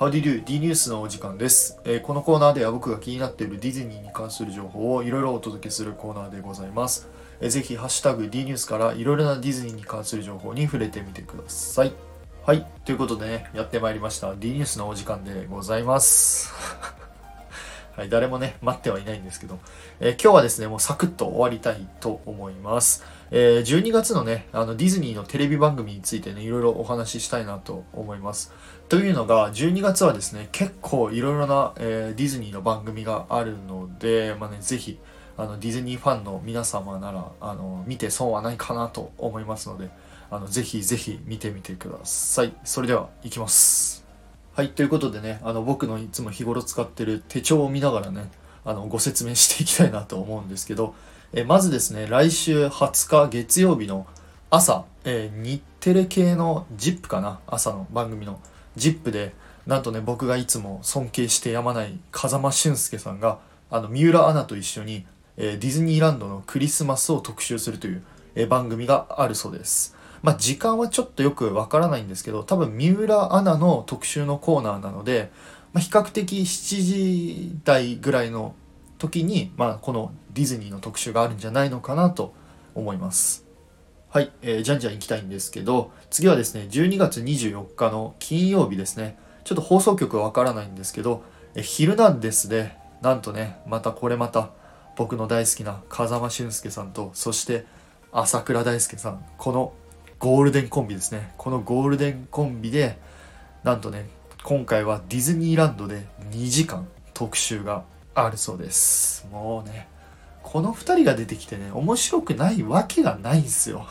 How do you do? D ニュースのお時間です、えーこのコーナーでは僕が気になっているディズニーに関する情報をいろいろお届けするコーナーでございます。えーぜひ、ハッシュタグ D ニュースからいろいろなディズニーに関する情報に触れてみてください。はい。ということでね、やってまいりました。D ニュースのお時間でございます。はい、誰もね、待ってはいないんですけど、えー今日はですね、もうサクッと終わりたいと思います。えー12月のね、あのディズニーのテレビ番組についてね、いろいろお話ししたいなと思います。というのが、12月はですね、結構いろいろな、えーディズニーの番組があるので、まあね、ぜひ、あのディズニーファンの皆様なら、あの見て損はないかなと思いますので、あのぜひぜひ見てみてください。それでは、いきます。はい、ということでね、あの僕のいつも日頃使ってる手帳を見ながらね、あのご説明していきたいなと思うんですけど、えまずですね、来週20日月曜日の朝、えー日テレ系の ZIP かな、朝の番組の ZIP で、なんとね、僕がいつも尊敬してやまない風間俊介さんが、あの三浦アナと一緒に、えーディズニーランドのクリスマスを特集するという、えー番組があるそうです。まあ、時間はちょっとよくわからないんですけど、多分三浦アナの特集のコーナーなので、まあ、比較的7時台ぐらいの時に、まあ、このディズニーの特集があるんじゃないのかなと思います。はい、えーじゃんじゃん行きたいんですけど、次はですね、12月24日の金曜日ですね。ちょっと放送局はわからないんですけど、えーヒルナンデスで、なんとね、またこれまた僕の大好きな風間俊介さんと、そして朝倉大輔さん、このゴールデンコンビですね。このゴールデンコンビで、なんとね、今回はディズニーランドで2時間特集があるそうです。もうね、この2人が出てきてね、面白くないわけがないんですよ。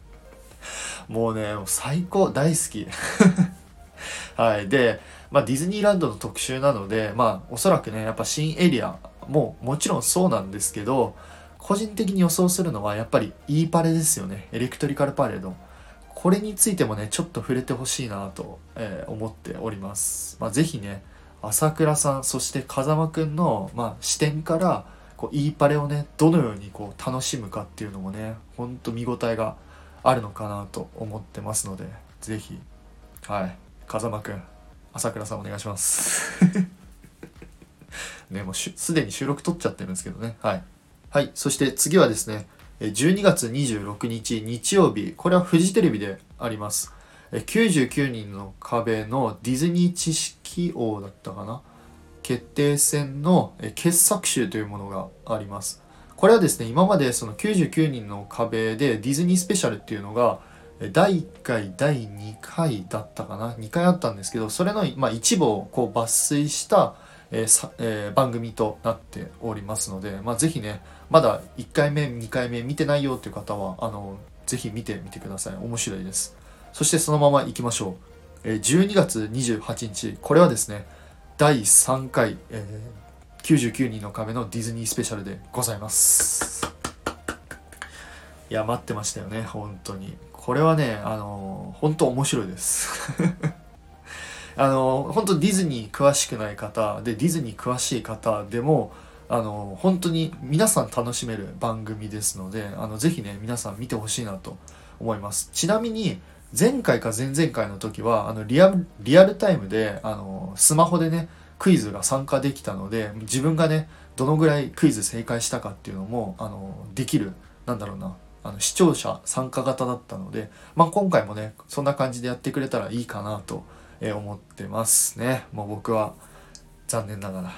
もうね、もう最高、大好き。はい。で、まあ、ディズニーランドの特集なので、まあ、おそらくね、やっぱ新エリアももちろんそうなんですけど、個人的に予想するのはやっぱり E パレですよね。エレクトリカルパレード。これについてもね、ちょっと触れてほしいなと、えー思っております。まあ、ぜひね、朝倉さん、そして風間くんの、まあ、視点から、こう、E パレをね、どのようにこう、楽しむかっていうのもね、ほんと見応えがあるのかなと思ってますので、ぜひ、はい、風間くん、朝倉さんお願いします。ね、もうすでに収録撮っちゃってるんですけどね。はい。はい。そして次はですね、12月26日日曜日、これはフジテレビであります。99人の壁のディズニー知識王だったかな？決定戦の傑作集というものがあります。これはですね、今までその99人の壁でディズニースペシャルっていうのが、第1回、第2回だったかな ?2 回あったんですけど、それの、まあ、一部をこう抜粋した、えーさえー番組となっておりますので、まあ、ぜひね、まだ1回目、2回目見てないよっていう方は、あの、ぜひ見てみてください。面白いです。そしてそのまま行きましょう。えー12月28日、これはですね、第3回、えー99人の壁のディズニースペシャルでございます。いや、待ってましたよね、本当に。これはね、あのー本当面白いです。あの本当ディズニー詳しくない方で、ディズニー詳しい方でも、あの本当に皆さん楽しめる番組ですので、あの、ぜひね、皆さん見てほしいなと思います。ちなみに、前回か前々回の時は、あの、リアル、リアルタイムで、あのスマホでね、クイズが参加できたので、自分がね、どのぐらいクイズ正解したかっていうのも、あのできる、なんだろうな、あの視聴者参加型だったので、まあ、今回もねそんな感じでやってくれたらいいかなとえ思ってますね。もう僕は残念ながら。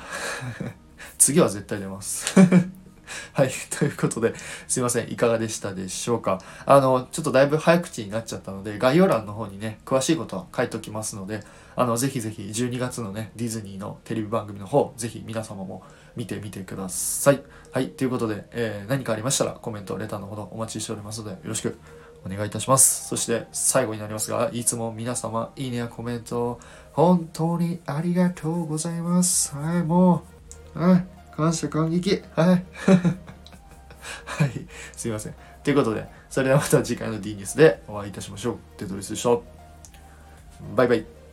次は絶対出ます。はい。ということですいません。いかがでしたでしょうか。あのちょっとだいぶ早口になっちゃったので概要欄の方にね詳しいことは書いておきますのであのぜひぜひ12月のねディズニーのテレビ番組の方ぜひ皆様も見てみてください。はい。ということで、えー何かありましたらコメントレターのほどお待ちしておりますのでよろしく。お願いいたします。そして最後になりますがいつも皆様いいねやコメント本当にありがとうございます。はいもうはい感謝感激。はい。はいすいません。ということでそれではまた次回の D ニュースでお会いいたしましょう。テトリスでした。バイバイ。